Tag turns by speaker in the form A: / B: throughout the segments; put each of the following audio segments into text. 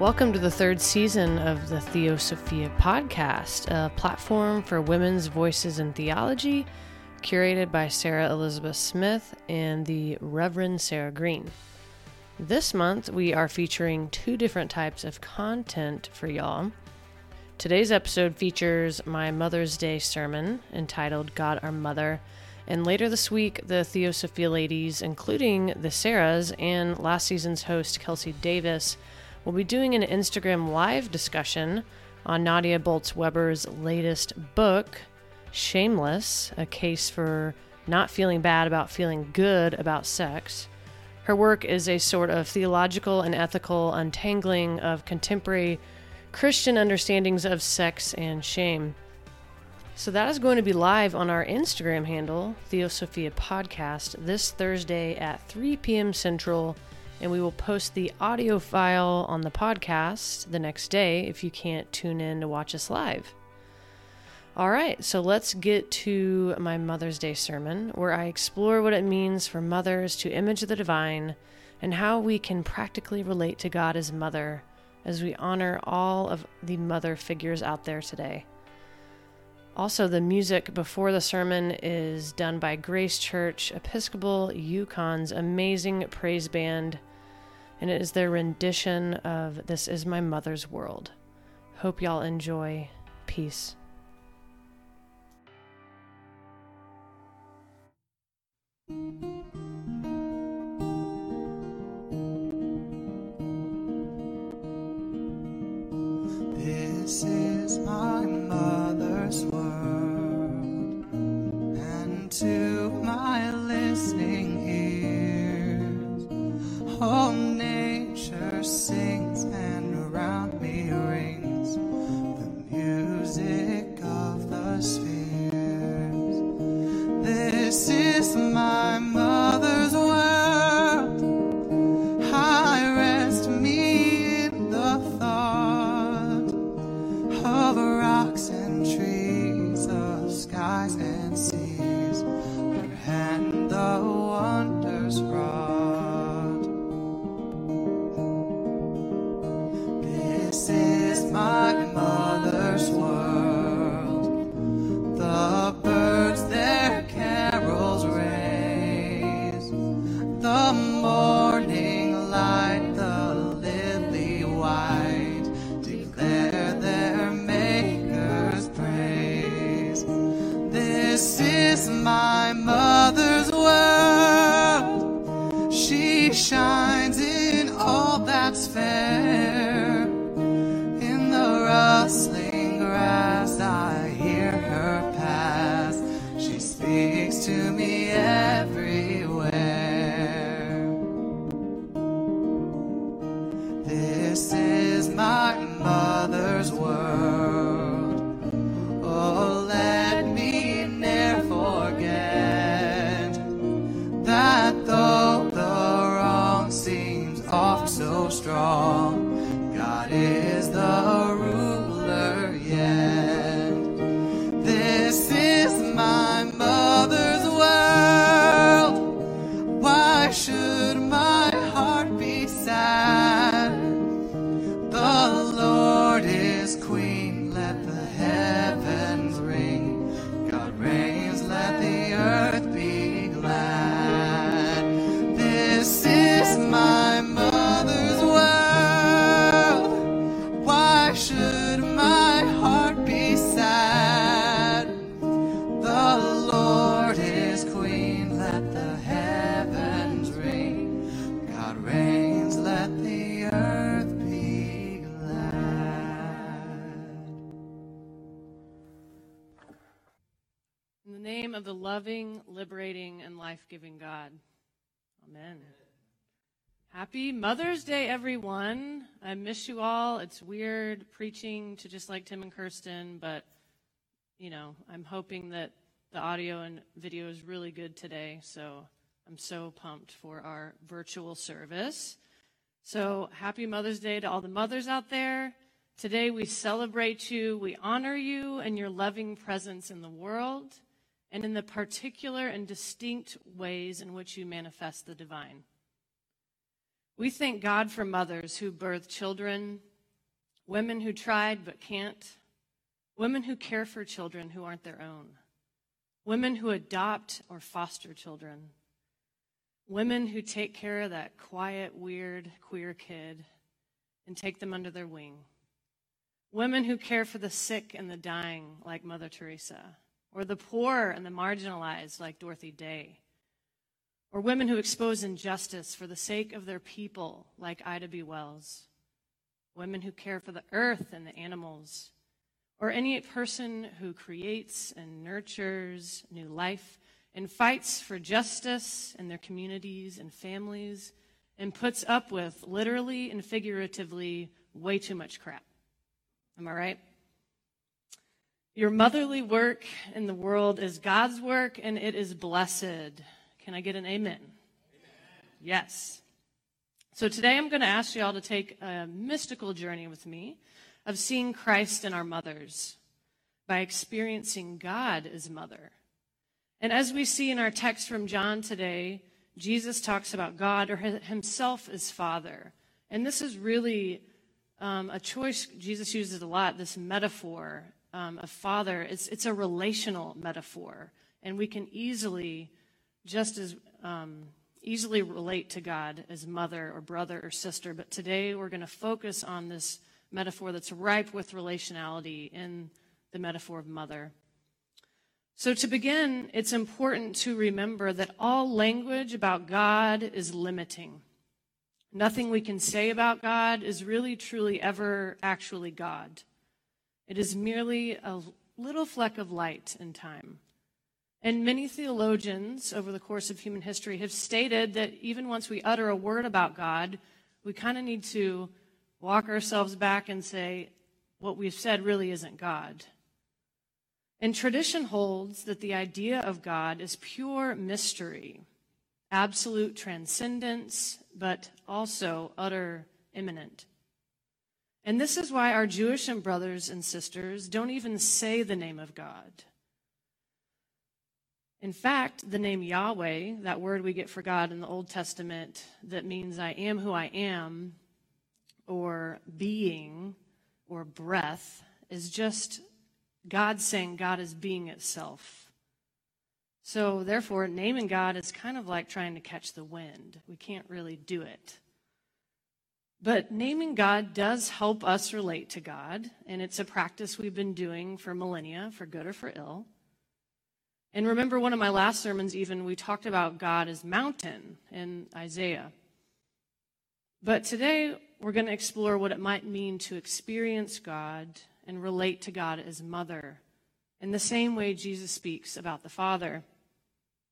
A: Welcome to the third season of the Theosophia podcast, a platform for women's voices in theology, curated by Sarah Elizabeth Smith and the Reverend Sarah Green. This month, we are featuring two different types of content for y'all. Today's episode features my Mother's Day sermon entitled God Our Mother. And later this week, the Theosophia ladies, including the Sarahs and last season's host, Kelsey Davis, will be doing an Instagram live discussion on Nadia Bolz Weber's latest book, Shameless A Case for Not Feeling Bad About Feeling Good About Sex. Her work is a sort of theological and ethical untangling of contemporary Christian understandings of sex and shame. So that is going to be live on our Instagram handle, Theosophia Podcast, this Thursday at 3 p.m. Central, and we will post the audio file on the podcast the next day if you can't tune in to watch us live. All right, so let's get to my Mother's Day sermon, where I explore what it means for mothers to image the divine and how we can practically relate to God as mother as we honor all of the mother figures out there today. Also, the music before the sermon is done by Grace Church Episcopal Yukon's amazing praise band, and it is their rendition of This Is My Mother's World. Hope y'all enjoy. Peace.
B: Queen,
A: loving, liberating, and life giving God. Amen. Happy Mother's Day, everyone. I miss you all. It's weird preaching to just like Tim and Kirsten, but, you know, I'm hoping that the audio and video is really good today. So I'm so pumped for our virtual service. So happy Mother's Day to all the mothers out there. Today we celebrate you, we honor you and your loving presence in the world and in the particular and distinct ways in which you manifest the divine. We thank God for mothers who birth children, women who tried but can't, women who care for children who aren't their own, women who adopt or foster children, women who take care of that quiet, weird, queer kid and take them under their wing, women who care for the sick and the dying, like Mother Teresa, or the poor and the marginalized, like Dorothy Day, or women who expose injustice for the sake of their people, like Ida B. Wells, women who care for the earth and the animals, or any person who creates and nurtures new life and fights for justice in their communities and families and puts up with literally and figuratively way too much crap. Am I right? Your motherly work in the world is God's work and it is blessed. Can I get an amen? amen. Yes. So today I'm going to ask you all to take a mystical journey with me of seeing Christ in our mothers by experiencing God as mother. And as we see in our text from John today, Jesus talks about God or himself as Father. And this is really um, a choice Jesus uses a lot, this metaphor um, Father. It's, it's a relational metaphor. And we can easily, just as um, easily relate to God as mother or brother or sister. But today we're going to focus on this metaphor that's ripe with relationality in the metaphor of mother. So, to begin, it's important to remember that all language about God is limiting. Nothing we can say about God is really, truly ever actually God. It is merely a little fleck of light in time. And many theologians over the course of human history have stated that even once we utter a word about God, we kind of need to walk ourselves back and say, what we've said really isn't God. And tradition holds that the idea of God is pure mystery, absolute transcendence, but also utter immanent. And this is why our Jewish and brothers and sisters don't even say the name of God. In fact, the name Yahweh, that word we get for God in the Old Testament that means I am who I am, or being, or breath, is just God saying God is being itself. So, therefore, naming God is kind of like trying to catch the wind. We can't really do it. But naming God does help us relate to God, and it's a practice we've been doing for millennia, for good or for ill. And remember, one of my last sermons, even, we talked about God as mountain in Isaiah. But today, we're going to explore what it might mean to experience God and relate to God as mother in the same way Jesus speaks about the Father.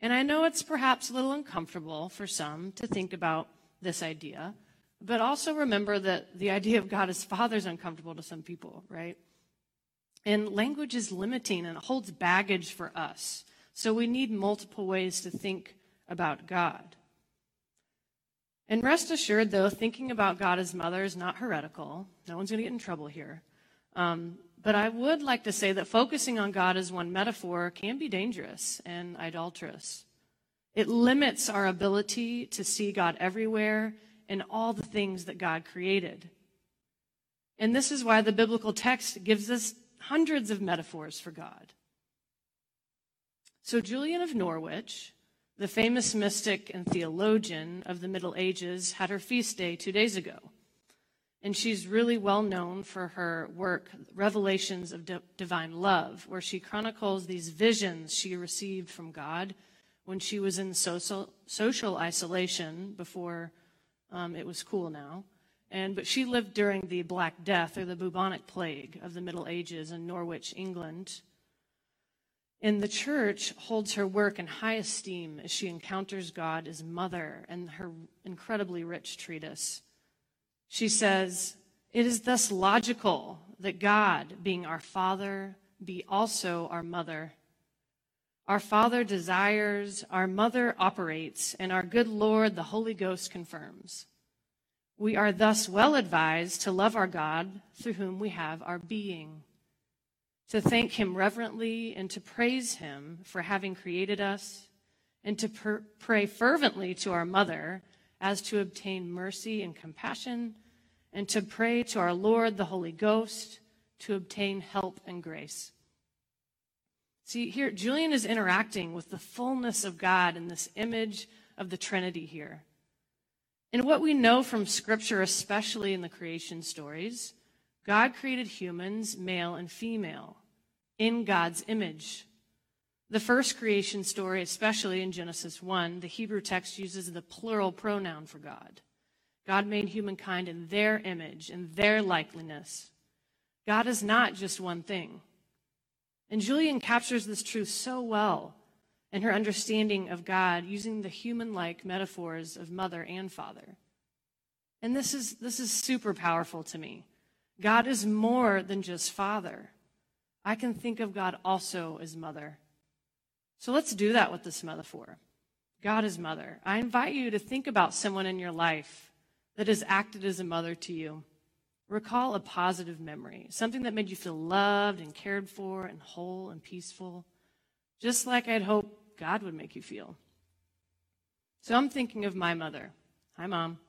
A: And I know it's perhaps a little uncomfortable for some to think about this idea, but also remember that the idea of God as Father is uncomfortable to some people, right? And language is limiting and holds baggage for us. So we need multiple ways to think about God. And rest assured, though, thinking about God as mother is not heretical. No one's going to get in trouble here. Um, but I would like to say that focusing on God as one metaphor can be dangerous and idolatrous. It limits our ability to see God everywhere in all the things that God created. And this is why the biblical text gives us hundreds of metaphors for God. So, Julian of Norwich, the famous mystic and theologian of the Middle Ages, had her feast day two days ago. And she's really well known for her work, Revelations of Divine Love, where she chronicles these visions she received from God when she was in social, social isolation before um, it was cool now. And, but she lived during the Black Death or the bubonic plague of the Middle Ages in Norwich, England. And the church holds her work in high esteem as she encounters God as mother and her incredibly rich treatise. She says, It is thus logical that God, being our Father, be also our mother. Our Father desires, our mother operates, and our good Lord, the Holy Ghost, confirms. We are thus well advised to love our God through whom we have our being, to thank Him reverently and to praise Him for having created us, and to pr- pray fervently to our mother as to obtain mercy and compassion and to pray to our Lord, the Holy Ghost, to obtain help and grace. See, here, Julian is interacting with the fullness of God in this image of the Trinity here. And what we know from Scripture, especially in the creation stories, God created humans, male and female, in God's image. The first creation story, especially in Genesis 1, the Hebrew text uses the plural pronoun for God. God made humankind in their image, in their likeness. God is not just one thing. And Julian captures this truth so well in her understanding of God using the human like metaphors of mother and father. And this is, this is super powerful to me. God is more than just father. I can think of God also as mother. So let's do that with this metaphor. God is mother. I invite you to think about someone in your life that has acted as a mother to you. Recall a positive memory, something that made you feel loved and cared for and whole and peaceful, just like I'd hope God would make you feel. So I'm thinking of my mother. Hi, Mom.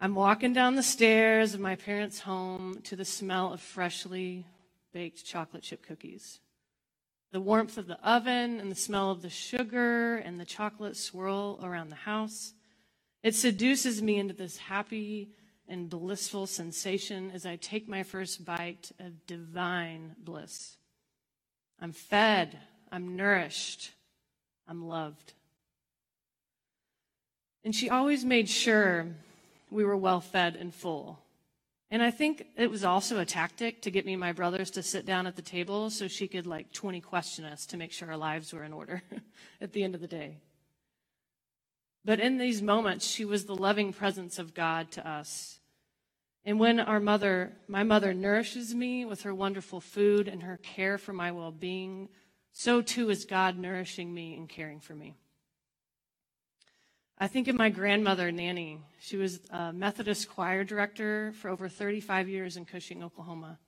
A: I'm walking down the stairs of my parents' home to the smell of freshly baked chocolate chip cookies. The warmth of the oven and the smell of the sugar and the chocolate swirl around the house. It seduces me into this happy and blissful sensation as I take my first bite of divine bliss. I'm fed, I'm nourished, I'm loved. And she always made sure we were well fed and full. And I think it was also a tactic to get me and my brothers to sit down at the table so she could like 20 question us to make sure our lives were in order at the end of the day. But in these moments, she was the loving presence of God to us. And when our mother, my mother nourishes me with her wonderful food and her care for my well being, so too is God nourishing me and caring for me. I think of my grandmother, Nanny. She was a Methodist choir director for over 35 years in Cushing, Oklahoma.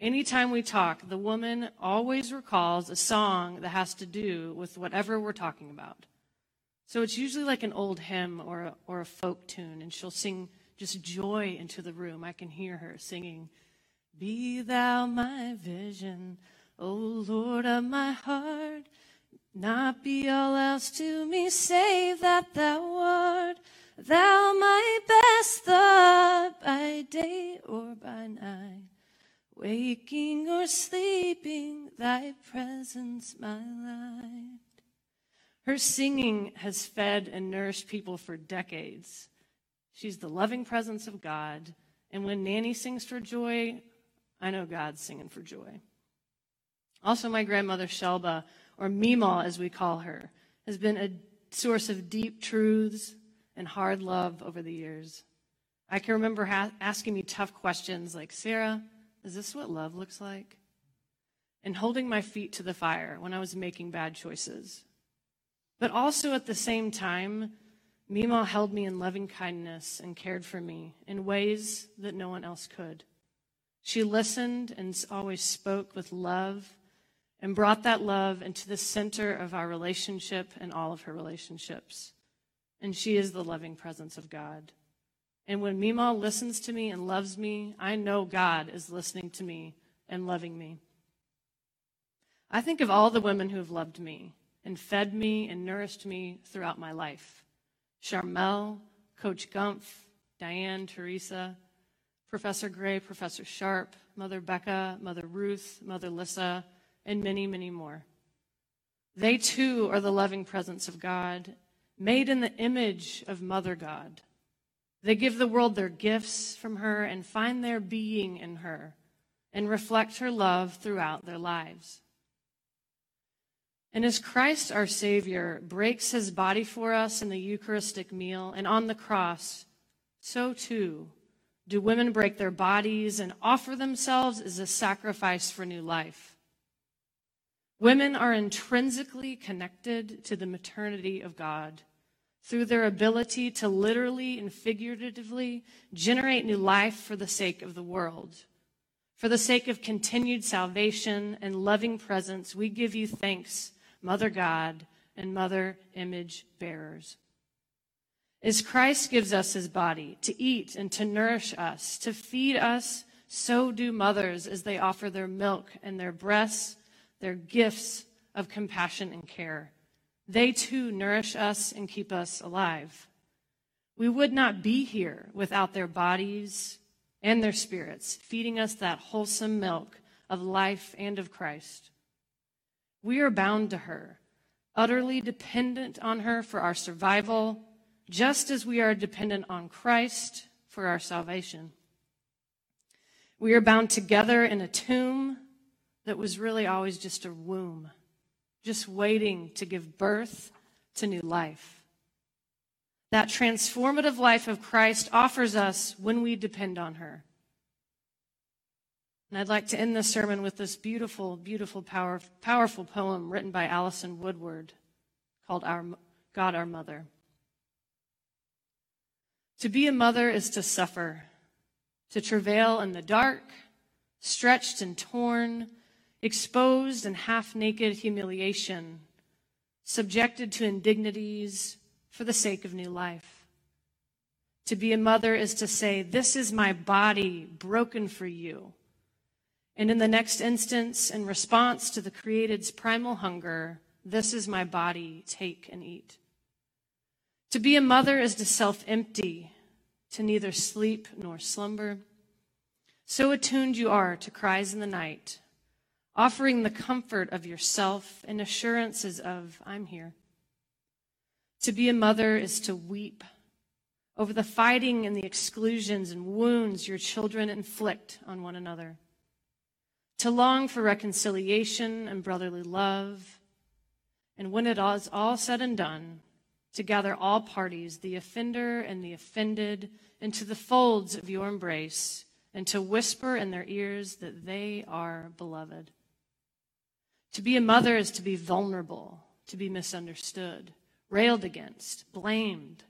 A: Anytime we talk, the woman always recalls a song that has to do with whatever we're talking about. So it's usually like an old hymn or a, or a folk tune, and she'll sing just joy into the room. I can hear her singing, Be thou my vision, O Lord of my heart. Not be all else to me save that thou art, thou my best thought by day or by night. Waking or sleeping, thy presence my light. Her singing has fed and nourished people for decades. She's the loving presence of God. And when Nanny sings for joy, I know God's singing for joy. Also, my grandmother, Shelba, or Mima as we call her, has been a source of deep truths and hard love over the years. I can remember ha- asking me tough questions like, Sarah, is this what love looks like? And holding my feet to the fire when I was making bad choices. But also at the same time, Mima held me in loving kindness and cared for me in ways that no one else could. She listened and always spoke with love and brought that love into the center of our relationship and all of her relationships. And she is the loving presence of God. And when Mima listens to me and loves me, I know God is listening to me and loving me. I think of all the women who have loved me and fed me and nourished me throughout my life. Charmel, Coach Gumpf, Diane, Teresa, Professor Gray, Professor Sharp, Mother Becca, Mother Ruth, Mother Lissa, and many, many more. They too are the loving presence of God, made in the image of Mother God. They give the world their gifts from her and find their being in her and reflect her love throughout their lives. And as Christ our Savior breaks his body for us in the Eucharistic meal and on the cross, so too do women break their bodies and offer themselves as a sacrifice for new life. Women are intrinsically connected to the maternity of God through their ability to literally and figuratively generate new life for the sake of the world. For the sake of continued salvation and loving presence, we give you thanks Mother God, and Mother image bearers. As Christ gives us his body to eat and to nourish us, to feed us, so do mothers as they offer their milk and their breasts, their gifts of compassion and care. They too nourish us and keep us alive. We would not be here without their bodies and their spirits, feeding us that wholesome milk of life and of Christ. We are bound to her, utterly dependent on her for our survival, just as we are dependent on Christ for our salvation. We are bound together in a tomb that was really always just a womb, just waiting to give birth to new life. That transformative life of Christ offers us when we depend on her. And I'd like to end this sermon with this beautiful, beautiful, power, powerful poem written by Alison Woodward called our, God Our Mother. To be a mother is to suffer, to travail in the dark, stretched and torn, exposed and half naked humiliation, subjected to indignities, for the sake of new life. To be a mother is to say, This is my body broken for you. And in the next instance, in response to the created's primal hunger, This is my body, take and eat. To be a mother is to self empty, to neither sleep nor slumber. So attuned you are to cries in the night, offering the comfort of yourself and assurances of, I'm here. To be a mother is to weep over the fighting and the exclusions and wounds your children inflict on one another. To long for reconciliation and brotherly love. And when it is all said and done, to gather all parties, the offender and the offended, into the folds of your embrace, and to whisper in their ears that they are beloved. To be a mother is to be vulnerable, to be misunderstood railed against, blamed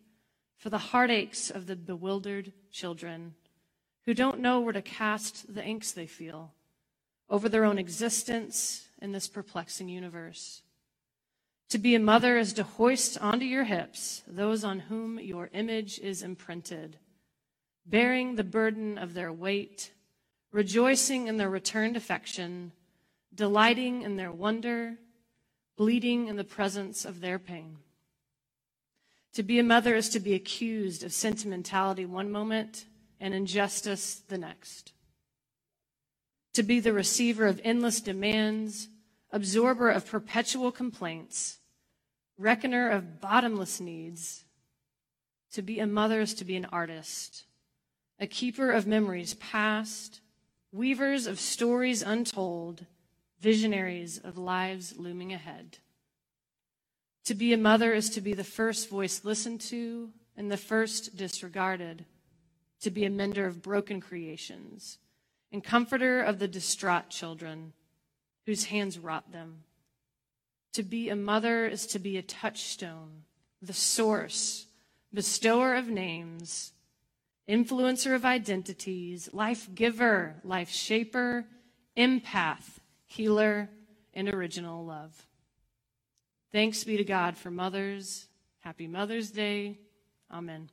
A: for the heartaches of the bewildered children who don't know where to cast the angst they feel over their own existence in this perplexing universe. To be a mother is to hoist onto your hips those on whom your image is imprinted, bearing the burden of their weight, rejoicing in their returned affection, delighting in their wonder, bleeding in the presence of their pain. To be a mother is to be accused of sentimentality one moment and injustice the next. To be the receiver of endless demands, absorber of perpetual complaints, reckoner of bottomless needs. To be a mother is to be an artist, a keeper of memories past, weavers of stories untold, visionaries of lives looming ahead. To be a mother is to be the first voice listened to and the first disregarded, to be a mender of broken creations and comforter of the distraught children whose hands wrought them. To be a mother is to be a touchstone, the source, bestower of names, influencer of identities, life giver, life shaper, empath, healer, and original love. Thanks be to God for mothers. Happy Mother's Day. Amen.